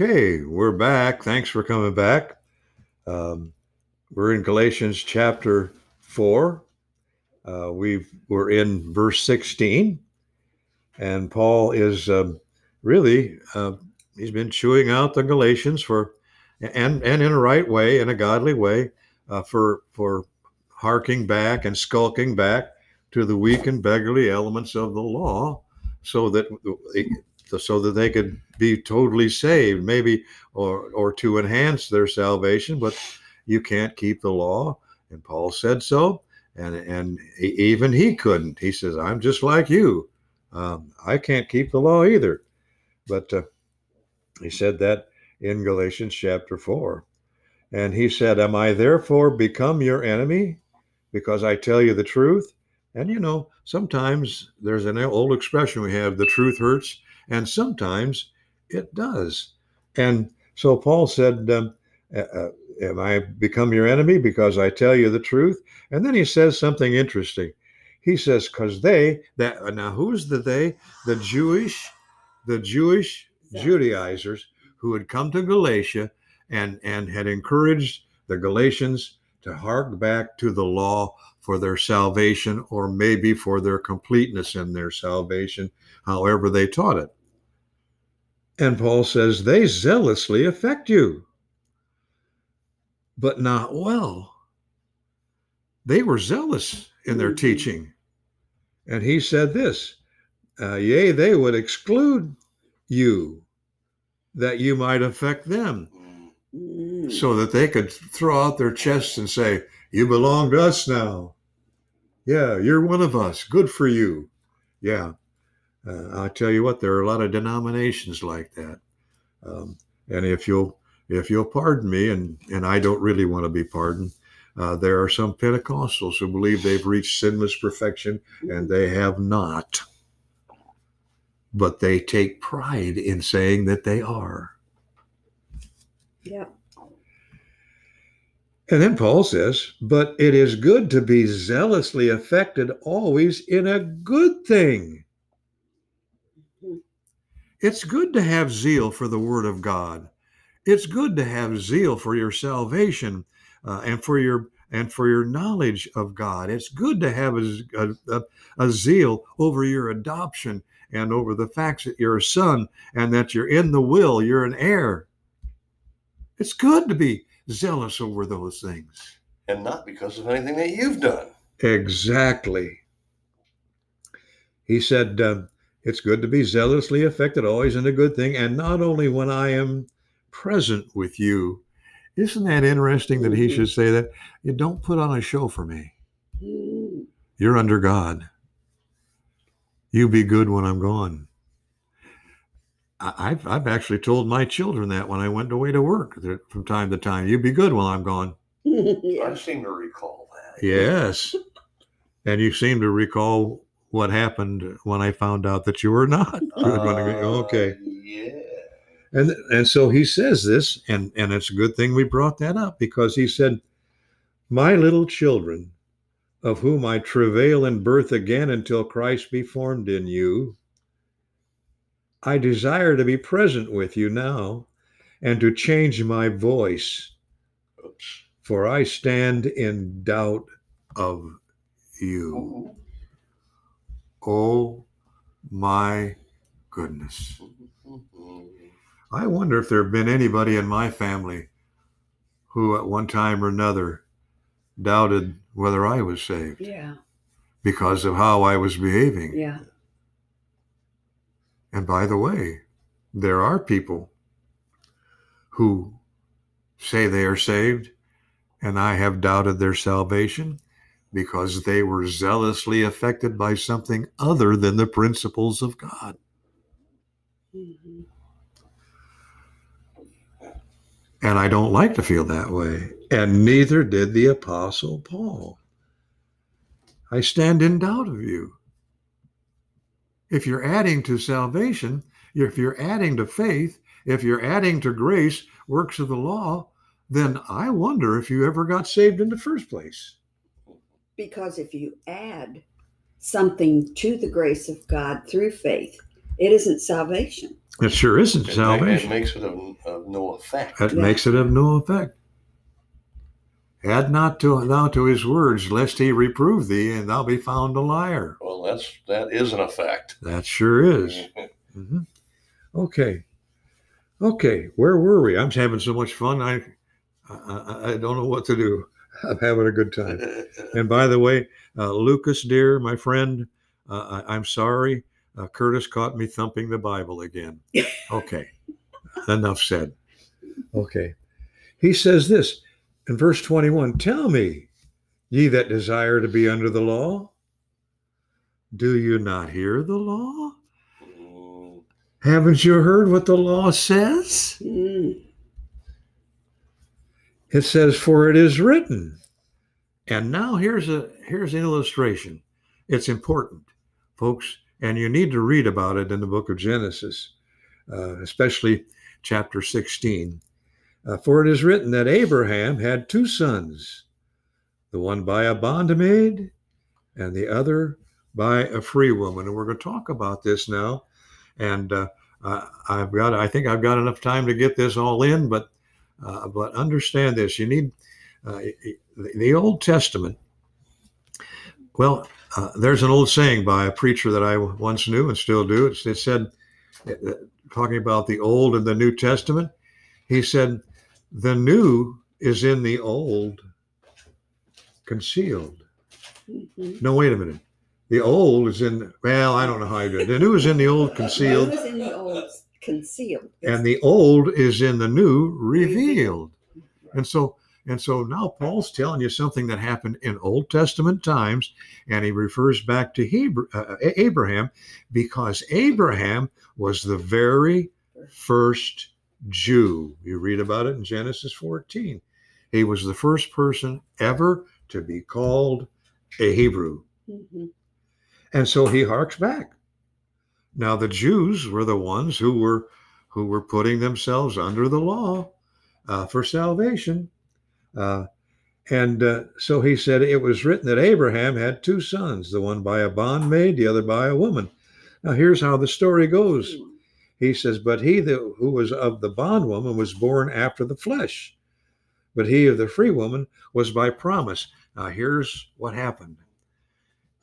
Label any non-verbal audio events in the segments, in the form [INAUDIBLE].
Okay, we're back. Thanks for coming back. Um, we're in Galatians chapter 4. Uh, we we're in verse 16, and Paul is um, really uh, he's been chewing out the Galatians for and and in a right way, in a godly way, uh, for for harking back and skulking back to the weak and beggarly elements of the law, so that so that they could be totally saved, maybe, or or to enhance their salvation. But you can't keep the law, and Paul said so, and and even he couldn't. He says, "I'm just like you. Um, I can't keep the law either." But uh, he said that in Galatians chapter four, and he said, "Am I therefore become your enemy because I tell you the truth?" And you know, sometimes there's an old expression we have: "The truth hurts." And sometimes it does. And so Paul said, um, uh, Am I become your enemy because I tell you the truth? And then he says something interesting. He says, Because they, that now who's the they? The Jewish, the Jewish Judaizers who had come to Galatia and, and had encouraged the Galatians to hark back to the law for their salvation or maybe for their completeness in their salvation, however they taught it. And Paul says, they zealously affect you, but not well. They were zealous in their mm-hmm. teaching. And he said this uh, Yea, they would exclude you that you might affect them, mm-hmm. so that they could throw out their chests and say, You belong to us now. Yeah, you're one of us. Good for you. Yeah. Uh, I tell you what, there are a lot of denominations like that. Um, and if you'll if you'll pardon me, and and I don't really want to be pardoned, uh, there are some Pentecostals who believe they've reached sinless perfection, and they have not. But they take pride in saying that they are. Yeah. And then Paul says, but it is good to be zealously affected always in a good thing. It's good to have zeal for the Word of God. It's good to have zeal for your salvation uh, and for your and for your knowledge of God. It's good to have a, a, a zeal over your adoption and over the facts that you're a son and that you're in the will, you're an heir. It's good to be zealous over those things. And not because of anything that you've done. Exactly. He said, uh, it's good to be zealously affected always in a good thing, and not only when I am present with you. Isn't that interesting that he mm-hmm. should say that? You don't put on a show for me. Mm. You're under God. You be good when I'm gone. I've, I've actually told my children that when I went away to work from time to time. You be good while I'm gone. [LAUGHS] I seem to recall that. Yes. and you seem to recall what happened when I found out that you were not. [LAUGHS] Uh, okay. Yeah. And and so he says this, and and it's a good thing we brought that up because he said, "My little children, of whom I travail in birth again until Christ be formed in you, I desire to be present with you now, and to change my voice, Oops. for I stand in doubt of you." Oh my goodness. I wonder if there have been anybody in my family who at one time or another doubted whether I was saved. Yeah. Because of how I was behaving. Yeah. And by the way, there are people who say they are saved, and I have doubted their salvation because they were zealously affected by something other than the principles of God. Mm-hmm. And I don't like to feel that way. And neither did the Apostle Paul. I stand in doubt of you. If you're adding to salvation, if you're adding to faith, if you're adding to grace, works of the law, then I wonder if you ever got saved in the first place. Because if you add something to the grace of God through faith, it isn't salvation. It sure isn't It, ma- it makes it of, of no effect. That Yeah. makes it of no effect. Add not to thou to his words, lest he reprove thee, and thou be found a liar. Well, that's that is an effect. That sure is. [LAUGHS] Mhm. Okay. Okay. Where were we? I'm having so much fun. I, I, I- I don't know what to do. [LAUGHS] I'm having a good time. And by the way, uh, Lucas, dear, my friend, uh, I, I'm sorry. Uh, Curtis caught me thumping the Bible again. [LAUGHS] Okay. Enough said. Okay. He says this in verse 21 Tell me, ye that desire to be under the law, do you not hear the law? Mm, Haven't you heard what the law says? Mm. It says, "For it is written." And now here's a here's an illustration. It's important, folks, and you need to read about it in the book of Genesis, uh, especially chapter 16. Uh, For it is written that Abraham had two sons, the one by a bondmaid, and the other by a free woman. And we're going to talk about this now. And uh, I've got I think I've got enough time to get this all in, but uh, but understand this: you need uh, the, the Old Testament. Well, uh, there's an old saying by a preacher that I once knew and still do. It, it said, uh, talking about the Old and the New Testament, he said, "The new is in the old, concealed." Mhm. No, wait a minute. The old is in. Well, I don't know how you do it. The new is in the old, concealed. What was in the old concealed? and the old is in the new revealed and so and so now paul's telling you something that happened in old testament times and he refers back to Hebrew, uh, abraham because abraham was the very first jew you read about it in genesis 14 he was the first person ever to be called a hebrew Mhm. and so he harks back. Now the Jews were the ones who were who were putting themselves under the law uh, for salvation, uh, and uh, so he said it was written that Abraham had two sons, the one by a bondmaid, the other by a woman. Now here's how the story goes. He says, "But he that, who was of the bondwoman was born after the flesh, but he of the free woman was by promise." Now here's what happened.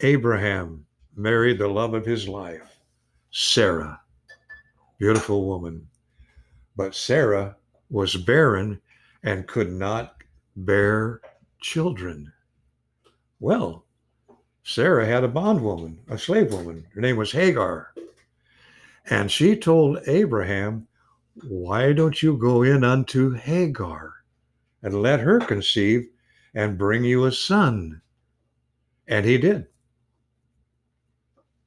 Abraham married the love of his life, Sarah, beautiful woman. But Sarah was barren and could not bear children. Well, Sarah had a bondwoman, a slave woman. Her name was Hagar. And she told Abraham, Why don't you go in unto Hagar and let her conceive and bring you a son? And he did.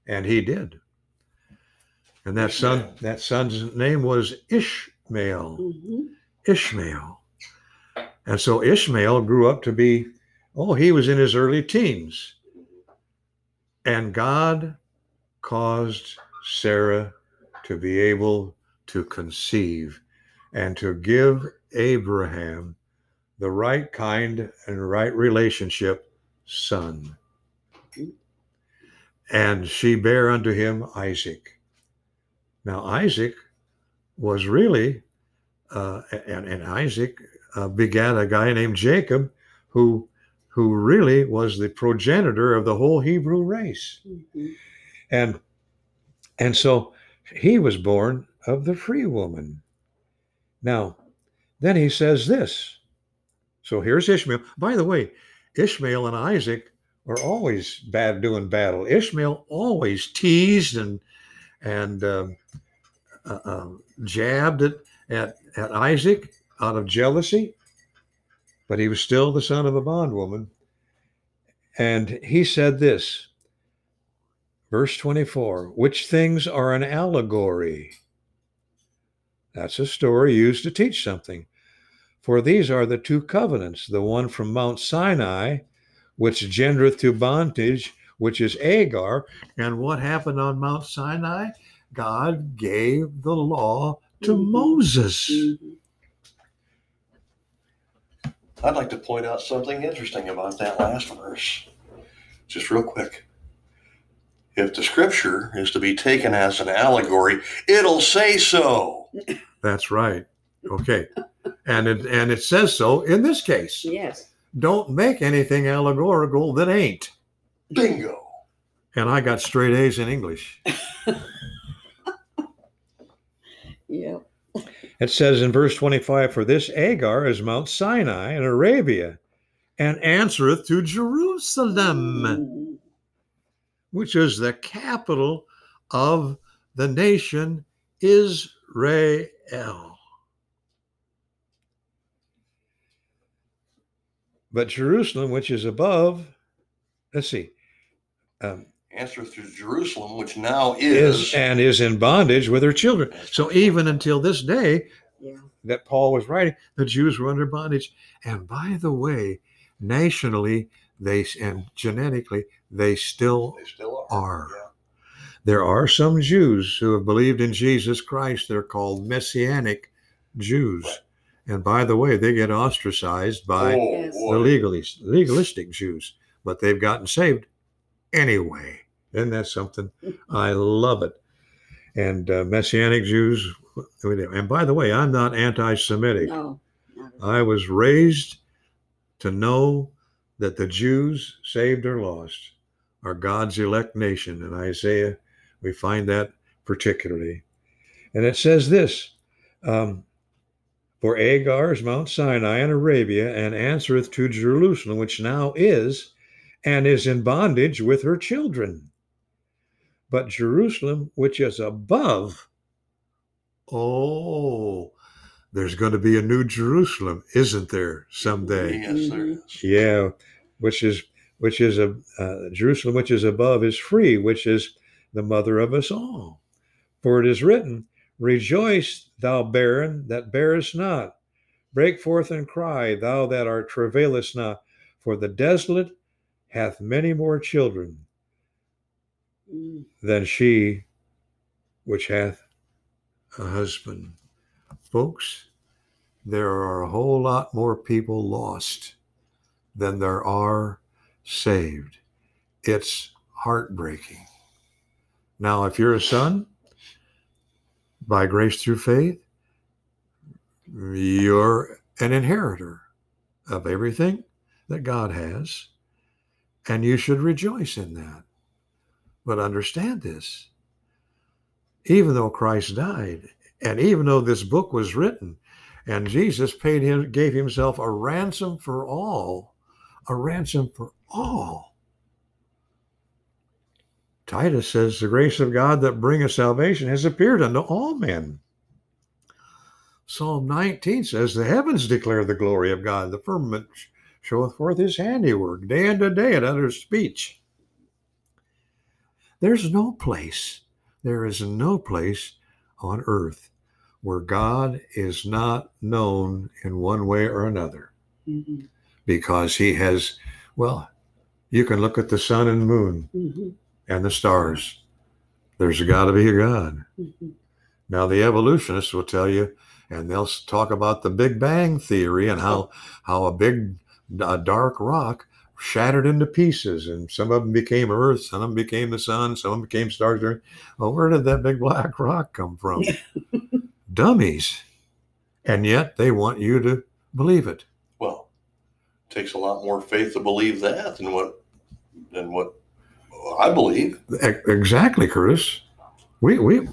And he did. And that son, that son's name was Ishmael. Mhm. Ishmael. And so Ishmael grew up to be, oh, he was in his early teens. And God caused Sarah to be able to conceive and to give Abraham the right kind and right relationship son. And she bare unto him Isaac. Now, Isaac was really uh, and, and Isaac uh, begat a guy named Jacob, who who really was the progenitor of the whole Hebrew race, Mhm. and and so he was born of the free woman. Now, then he says this. So here's Ishmael. By the way, Ishmael and Isaac are always bad doing battle. Ishmael always teased and and um, uh, uh, jabbed at, at at Isaac out of jealousy, but he was still the son of a bondwoman. And he said this, verse 24, which things are an allegory. That's a story used to teach something. For these are the two covenants, the one from Mount Sinai, which gendereth to bondage, which is Agar. And what happened on Mount Sinai? God gave the law to Mhm. Moses. Mhm. I'd like to point out something interesting about that last verse, just real quick. if the scripture is to be taken as an allegory, it'll say so. [LAUGHS] That's right. Okay. And it and it says so in this case. Yes. Don't make anything allegorical that ain't. Bingo. And I got straight A's in English. [LAUGHS] Yep. It says in verse 25, For this Agar is Mount Sinai in Arabia, and answereth to Jerusalem, Mm. which is the capital of the nation Israel. But Jerusalem, which is above, let's see, um, Answer through Jerusalem, which now is is. and is in bondage with her children. So even until this day, Yeah. that Paul was writing, the Jews were under bondage. And by the way, nationally, they and genetically, they still They still are. are. Yeah. There are some Jews who have believed in Jesus Christ. They're called Messianic Jews. Right. And by the way, they get ostracized by oh, the legalist, legalistic Jews, but they've gotten saved anyway. Isn't that something? I love it. And uh, Messianic Jews, and by the way, I'm not anti Semitic. No. not at all. I was raised to know that the Jews, saved or lost, are God's elect nation. In Isaiah, we find that particularly. And it says this um, For Agar is Mount Sinai in Arabia, and answereth to Jerusalem, which now is, and is in bondage with her children. But Jerusalem, which is above, oh, there's going to be a new Jerusalem, isn't there, someday? Yes, there Mhm. Yeah, which is which is a uh, Jerusalem, which is above, is free, which is the mother of us all. For it is written, "Rejoice, thou barren that bearest not; break forth and cry, thou that art travailest not. For the desolate hath many more children than she which hath a husband." Folks, there are a whole lot more people lost than there are saved. It's heartbreaking. Now, if you're a son, by grace through faith, you're an inheritor of everything that God has, and you should rejoice in that. But understand this even though Christ died, and even though this book was written, and Jesus paid him, gave himself a ransom for all, a ransom for all. Titus says, The grace of God that bringeth salvation has appeared unto all men. Psalm 19 says, The heavens declare the glory of God, the firmament showeth forth his handiwork, day unto day at utters speech. There's no place, there is no place on earth where God is not known in one way or another Mhm. because he has, well, you can look at the sun and moon Mhm. and the stars. There's got to be a God. Mhm. Now, the evolutionists will tell you, and they'll talk about the Big Bang theory and how, how a big, a dark rock shattered into pieces, and some of them became Earth, some of them became the sun, some of them became stars. Well, where did that big black [LAUGHS] rock come from? [LAUGHS] Dummies. And yet they want you to believe it. Well, it takes a lot more faith to believe that than what than what I believe. Exactly, Curtis. We we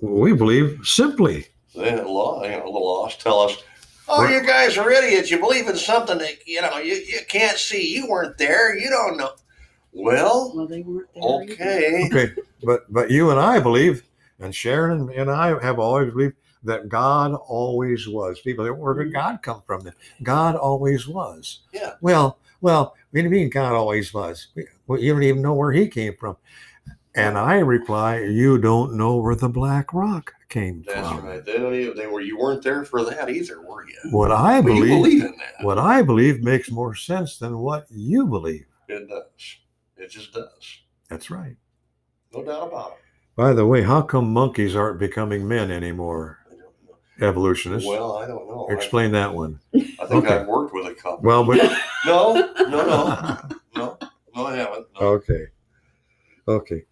we believe simply. The law, you know, the laws tell us, "Oh, you guys are idiots. You believe in something that you know you, you can't see. You weren't there. You don't know." Well, Well, they weren't there. either. okay. Okay, but but you and I believe, and Sharon and I have always believed that God always was. People, say, where did mm-hmm. God come from? Then God always was. Yeah. Well, well, what do you mean God always was? Well, you don't even know where He came from. And I reply, you don't know where the Black Rock came That's from. That's right. They don't even. They were. You weren't there for that either, were you? What I believe, believe in that. what I believe makes more sense than what you believe. It does. It just does. That's right. No doubt about it. By the way, how come monkeys aren't becoming men anymore? I. Evolutionists. Well, I don't know. I- Explain that one. I, think Okay. I've worked with a couple. Well, but [LAUGHS] no, no, no, no, no. I haven't. No. okay, okay.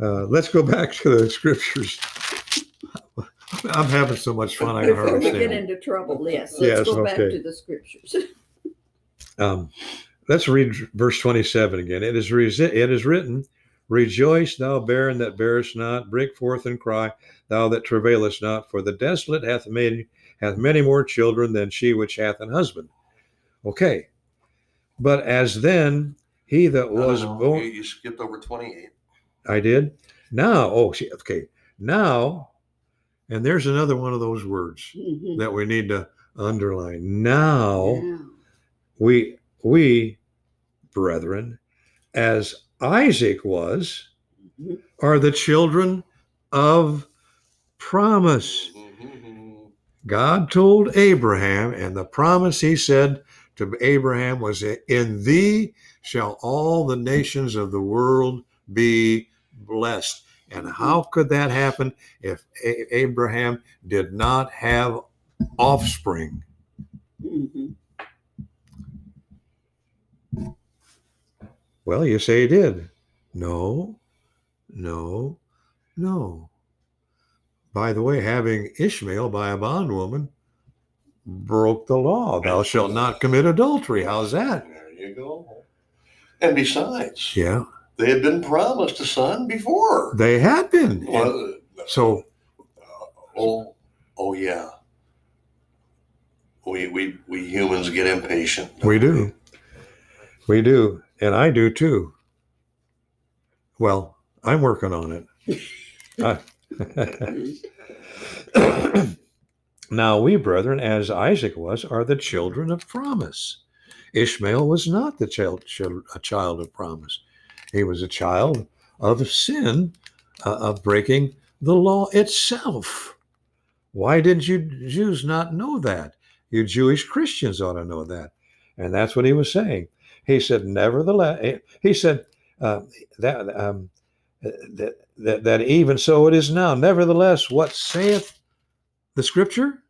Uh, let's go back to the scriptures. I'm having so much fun. I can Before hardly we get stand. into trouble, yes, Yes, let's go back okay. to the scriptures. [LAUGHS] Um, let's read verse 27 again. It is, re- it is written, Rejoice, thou barren that bearest not, break forth and cry, thou that travailest not, for the desolate hath made hath many more children than she which hath an husband. Okay. But as then he that No, no, was no, born You, you skipped over 28. I did. Now, oh, see, okay. Now, and there's another one of those words Mhm. that we need to underline. Now, Yeah. we we brethren, as Isaac was, Mhm. are the children of promise. Mhm. God told Abraham, and the promise he said to Abraham was, In thee shall all the nations of the world be blessed. And how could that happen if A- Abraham did not have offspring? Mhm. Well, you say he did. No, no, no. By the way, having Ishmael by a bondwoman broke the law. Thou shalt not commit adultery. How's that? There you go. And besides, Yeah, they had been promised a son before. they had been. Well, So, uh, oh, oh yeah. We we we humans get impatient. We do. we do. And I do too. Well, I'm working on it. [LAUGHS] I- [COUGHS] now we, brethren, as Isaac was, are the children of promise. Ishmael was not the child, child a child of promise. He was a child of sin, uh, of breaking the law itself. Why didn't you Jews not know that? You Jewish Christians ought to know that. And that's what he was saying. He said, nevertheless, he said uh, that, um, that, that, that even so it is now. Nevertheless, what saith the scripture?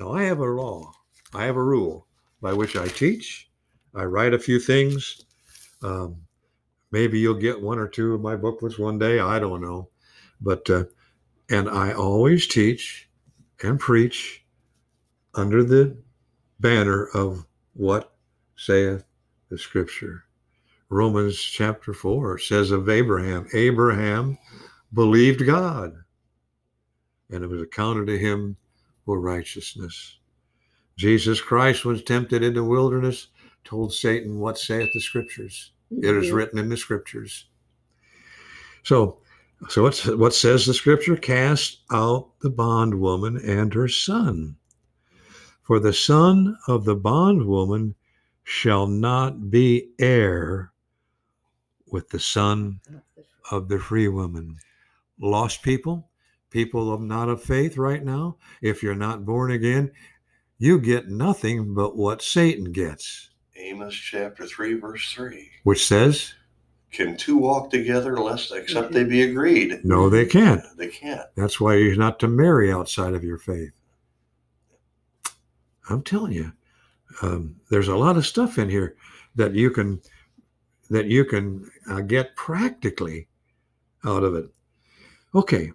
Now, I have a law, I have a rule by which I teach. I write a few things. Um, maybe you'll get one or two of my booklets one day. I don't know. But, uh, and I always teach and preach under the banner of what saith the scripture. Romans chapter 4 says of Abraham, Abraham believed God, and it was accounted to him for righteousness. Jesus Christ was tempted in the wilderness, told Satan, What saith the scriptures? It is Mhm. written in the scriptures. So, so what's, what says the scripture? Cast out the bondwoman and her son. For the son of the bondwoman shall not be heir with the son of the free woman. Lost people, people of not of faith right now, if you're not born again, you get nothing but what Satan gets, Amos chapter 3, verse 3. which says, Can two walk together unless except they be agreed? no, they can't. They can't. That's why you're not to marry outside of your faith. I'm telling you, um, there's a lot of stuff in here that you can that you can uh, get practically out of it. Okay.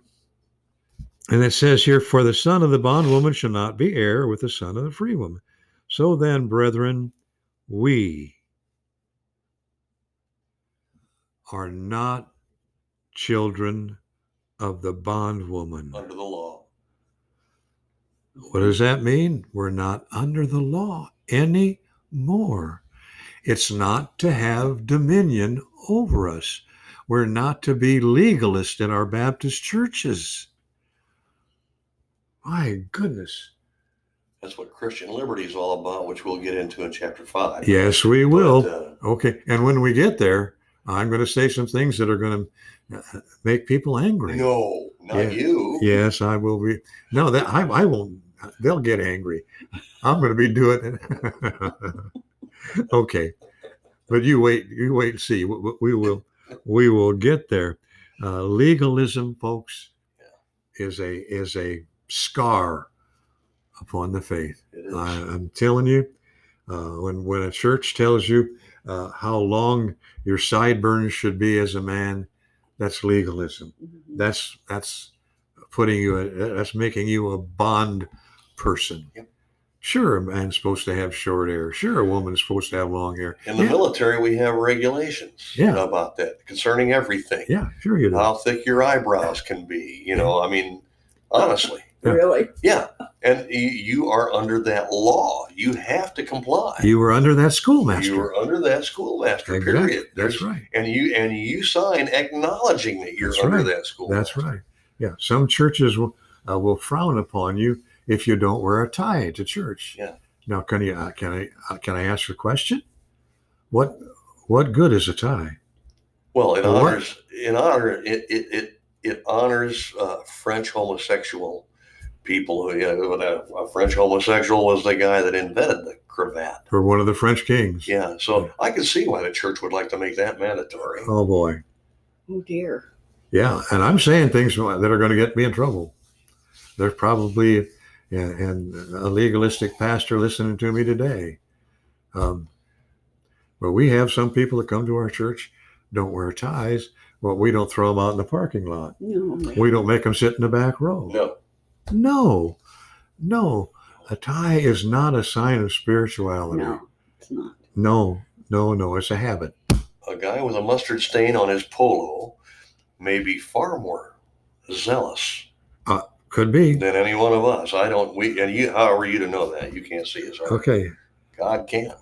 And it says here, for the son of the bondwoman shall not be heir with the son of the free woman. So then, brethren, we are not children of the bondwoman. Under the law. What does that mean? We're not under the law anymore. It's not to have dominion over us. We're not to be legalists in our Baptist churches. My goodness. That's what Christian liberty is all about, which we'll get into in chapter 5. Yes, we But, will. uh, Okay. And when we get there, I'm going to say some things that are going to uh, make people angry. no, not Yeah. you. Yes, I will be. No, that I, I won't. They'll get angry. I'm going to be doing it. [LAUGHS] okay, but you wait. You wait and see. We, we will. We will get there. Uh, legalism, folks, is a is a scar upon the faith. I, I'm telling you, uh, when when a church tells you uh, how long your sideburns should be as a man, That's legalism. Mhm. That's that's putting you. a, That's making you a bond person. Yep. Sure, a man's supposed to have short hair. Sure, a woman's supposed to have long hair. In the yeah, military, we have regulations Yeah. about that concerning everything. yeah, sure you do. How thick your eyebrows can be. You know, I mean, honestly. Yeah. Really? Yeah. And you, you are under that law. You have to comply. You were under that schoolmaster. You are under that schoolmaster, Exactly. period. That's right. And you and you sign acknowledging that you're That's under right. that school. That's right. Yeah, some churches will uh, will frown upon you if you don't wear a tie to church. Yeah. Now, can you uh, can I uh, can I ask a question? What what good is a tie? Well, it What? honors in honor it it it, it honors uh, French homosexual people. Who, yeah, a, a French homosexual was the guy that invented the cravat. For one of the French kings. Yeah, so I can see why the church would like to make that mandatory. Oh boy. Oh dear. Yeah, and I'm saying things that are going to get me in trouble. There's probably yeah, and a legalistic pastor listening to me today. Um, but we have some people that come to our church don't wear ties. Well, we don't throw them out in the parking lot. No. We don't make them sit in the back row. No, No, no. A tie is not a sign of spirituality. No, it's not. no, no, no. It's a habit. a guy with a mustard stain on his polo may be far more zealous Could be. than any one of us. I don't. We and you. How are you to know that? You can't see us. heart. Okay. God can.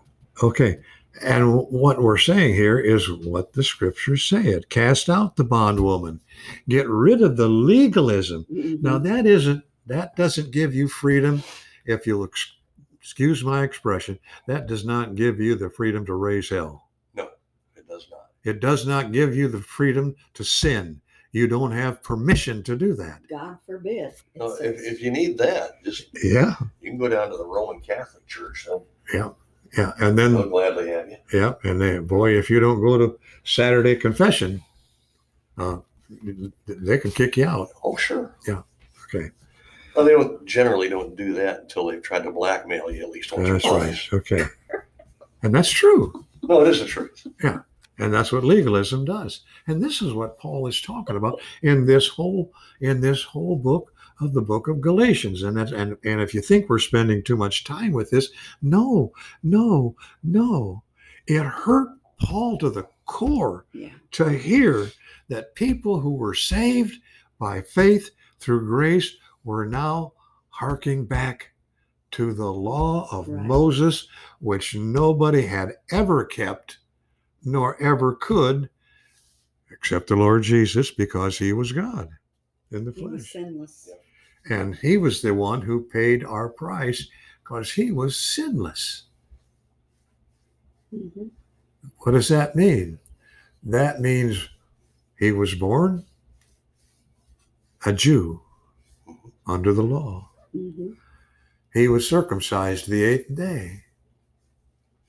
Okay. And what we're saying here is what the scriptures say it cast out the bondwoman, get rid of the legalism. Mhm. Now, that isn't, that doesn't give you freedom. If you'll ex- excuse my expression, that does not give you the freedom to raise hell. No, it does not. It does not give you the freedom to sin. You don't have permission to do that. God forbid. No, says- if, if you need that, just Yeah. you can go down to the Roman Catholic Church. They'll, Yeah. And then, they'll gladly have you. yeah. And then, boy, if you don't go to Saturday confession, uh, they can kick you out. Oh, sure. Yeah. Okay. Well, they don't generally don't do that until they've tried to blackmail you at least once That's right. Okay. And that's true. No, it is the truth. Yeah. And that's what legalism does. And this is what Paul is talking about in this whole in this whole book of the book of Galatians. And that's and, and if you think we're spending too much time with this, no, no, no. It hurt Paul to the core yeah. to hear that people who were saved by faith through grace were now harking back to the law of Right. Moses, which nobody had ever kept nor ever could, except the Lord Jesus, because he was God in the He flesh. sinless. And he was the one who paid our price because he was sinless. Mhm. What does that mean? That means he was born a Jew under the law. Mhm. He was circumcised the eighth day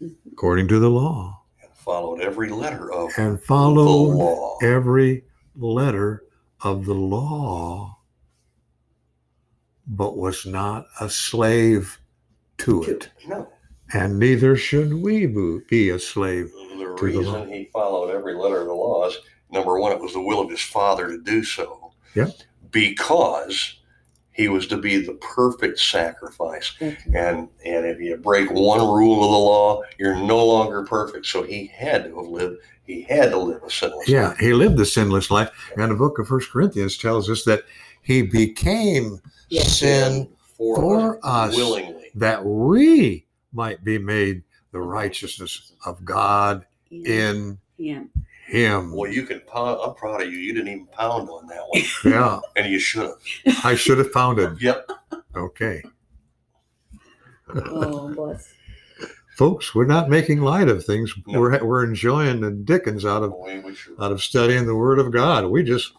Mhm. according to the law And followed every letter of and the followed law. every letter of the law, but was not a slave to it. No, And neither should we be a slave. the the law. reason he followed every letter of the laws, number one, it was the will of his father to do so. Yep. Because he was to be the perfect sacrifice. That's right. And and if you break one rule of the law, you're no longer perfect. So he had to have lived, he had to live a sinless life. Yeah, life. he lived a sinless life. And the book of First Corinthians tells us that he became Yes. sin for, For us. willingly. that we might be made the righteousness of God in him. Him. Well, you can pound. I'm proud of you. You didn't even pound on that one, [LAUGHS] Yeah, and you should have. I should have pounded. Yep. Okay. Oh, bless. Folks, we're not making light of things. No. We're, we're enjoying the dickens out of We, we sure. out of studying the Word of God. We just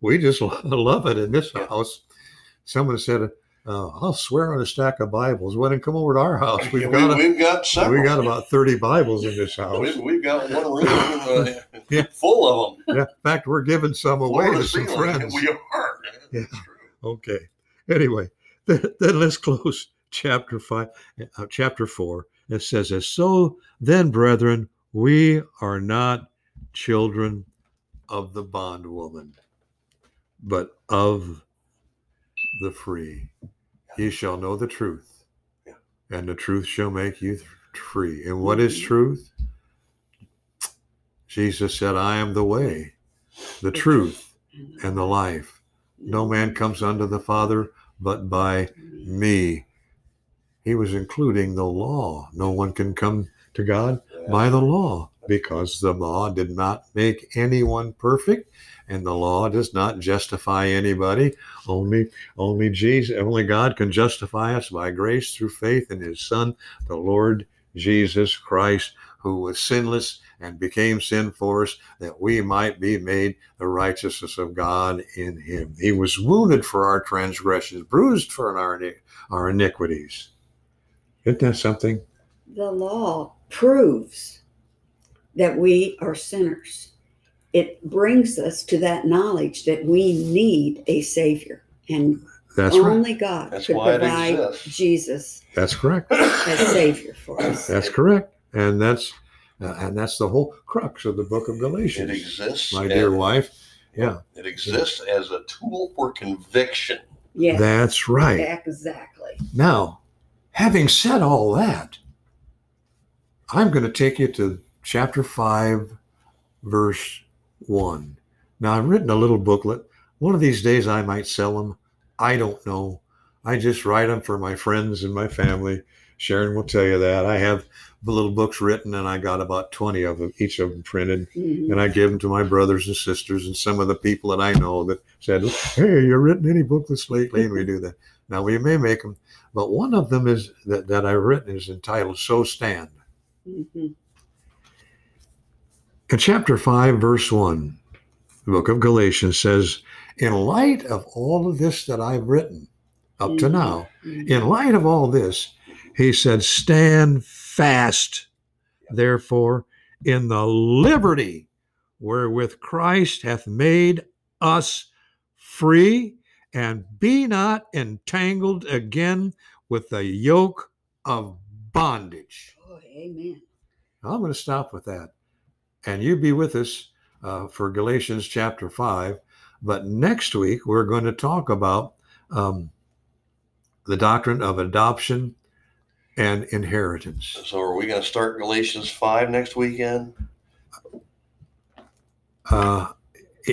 we just [LAUGHS] love it in this Yeah. house. Someone said, uh, "I'll swear on a stack of Bibles." Well, then come over to our house. We've we, got a, we've got several. we got about thirty Bibles in this house. We've, we've got one room uh, Yeah. full of them. Yeah, in fact, we're giving some away to to some friends. We are. Yeah. Okay. Anyway, then, then let's close chapter five, uh, chapter four. It says, "As so then, brethren, we are not children of the bondwoman, but of the free. Ye shall know the truth, and the truth shall make you th- free. And what is mm-hmm. truth? Jesus said, I am the way, the truth, and the life. No man comes unto the Father but by mm-hmm. me. He was including the law. No one can come to God by the law because the law did not make anyone perfect and the law does not justify anybody. Only only jesus only god can justify us by grace through faith in his son the lord jesus christ who was sinless and became sin for us that we might be made the righteousness of god in him. He was wounded for our transgressions bruised for our, our iniquities. Isn't that something? The law proves that we are sinners. It brings us to that knowledge that we need a Savior. And that's right only God That's could provide. Jesus that's correct as Savior for us. That's correct, and that's uh, and that's the whole crux of the book of Galatians. It exists. My dear as- wife, yeah, It exists as a tool for conviction. Yeah, that's right. exactly. Now, having said all that, I'm going to take you to chapter five, verse one. Now, I've written a little booklet. One of these days, I might sell them. I don't know. I just write them for my friends and my family. Sharon will tell you that. I have the little books written, and I got about 20 of them, each of them printed. Mhm. and I give them to my brothers and sisters and some of the people that I know that said, "Hey, you're written any booklets lately?" And we do that. Now we may make them, but one of them is that that I've written is entitled "So Stand." Mhm. In chapter five, verse one, the book of Galatians says, "In light of all of this that I've written up to Mhm. now, in light of all this, he said, Stand fast, therefore, in the liberty wherewith Christ hath made us free, and be not entangled again with the yoke of bondage. Boy, amen. I'm going to stop with that. And you be with us uh, for Galatians chapter 5. But next week, we're going to talk about um, the doctrine of adoption and inheritance. So are we going to start Galatians 5 next weekend? Uh,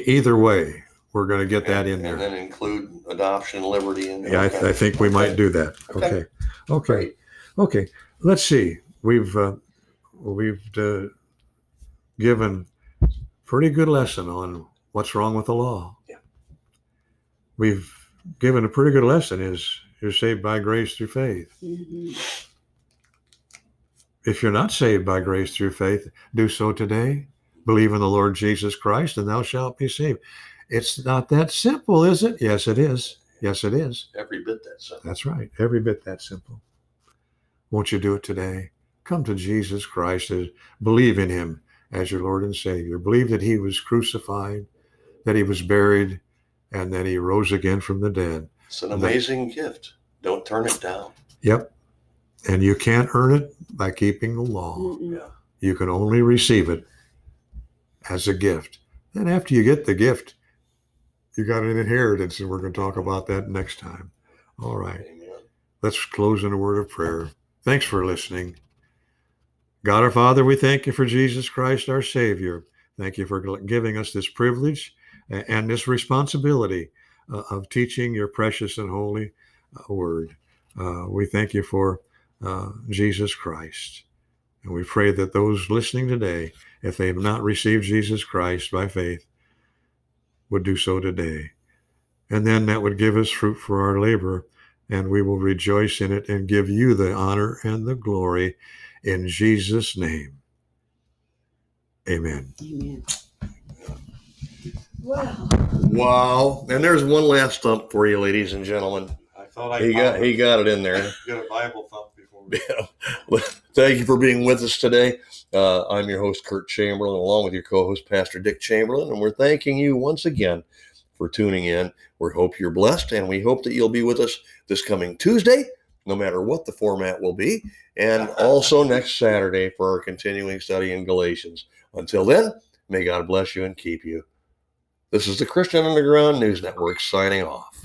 either way, we're going to get that in And there. then include adoption, liberty, and Yeah, I, th- I think we might do that. Okay. Okay. Okay. Okay. Let's see. We've uh, we've uh, given pretty good lesson on what's wrong with the law. Yeah. We've given a pretty good lesson is you're saved by grace through faith. Mhm. If you're not saved by grace through faith, do so today. Believe in the Lord Jesus Christ and thou shalt be saved. It's not that simple, is it? Yes, it is. Yes, it is. every bit that simple. That's right. Every bit that simple. Won't you do it today? Come to Jesus Christ. As, believe in him as your Lord and Savior. Believe that he was crucified, that he was buried, and that he rose again from the dead. It's an amazing gift. Don't turn it down. Yep. And you can't earn it by keeping the law. Yeah. You can only receive it as a gift. Then after you get the gift, you got an inheritance, and we're going to talk about that next time. All right. Amen. Let's close in a word of prayer. Thanks for listening. God our Father, we thank you for Jesus Christ, our Savior. Thank you for giving us this privilege and this responsibility uh, of teaching your precious and holy uh, word. Uh, we thank you for Jesus Christ. And we pray that those listening today, if they have not received Jesus Christ by faith, would do so today. And then that would give us fruit for our labor and we will rejoice in it and give you the honor and the glory in Jesus' name. Amen. Amen. Wow. Wow. And there's one last thump for you, ladies and gentlemen. I thought I He got he got it in there. [LAUGHS] got a Bible thump before. we- Yeah. Well, Thank you for being with us today. Uh, I'm your host, Kurt Chamberlain, along with your co host, Pastor Dick Chamberlain, and we're thanking you once again for tuning in. We hope you're blessed, and we hope that you'll be with us this coming Tuesday, no matter what the format will be, and [LAUGHS] also next Saturday for our continuing study in Galatians. Until then, may God bless you and keep you. This is the Christian Underground News Network signing off.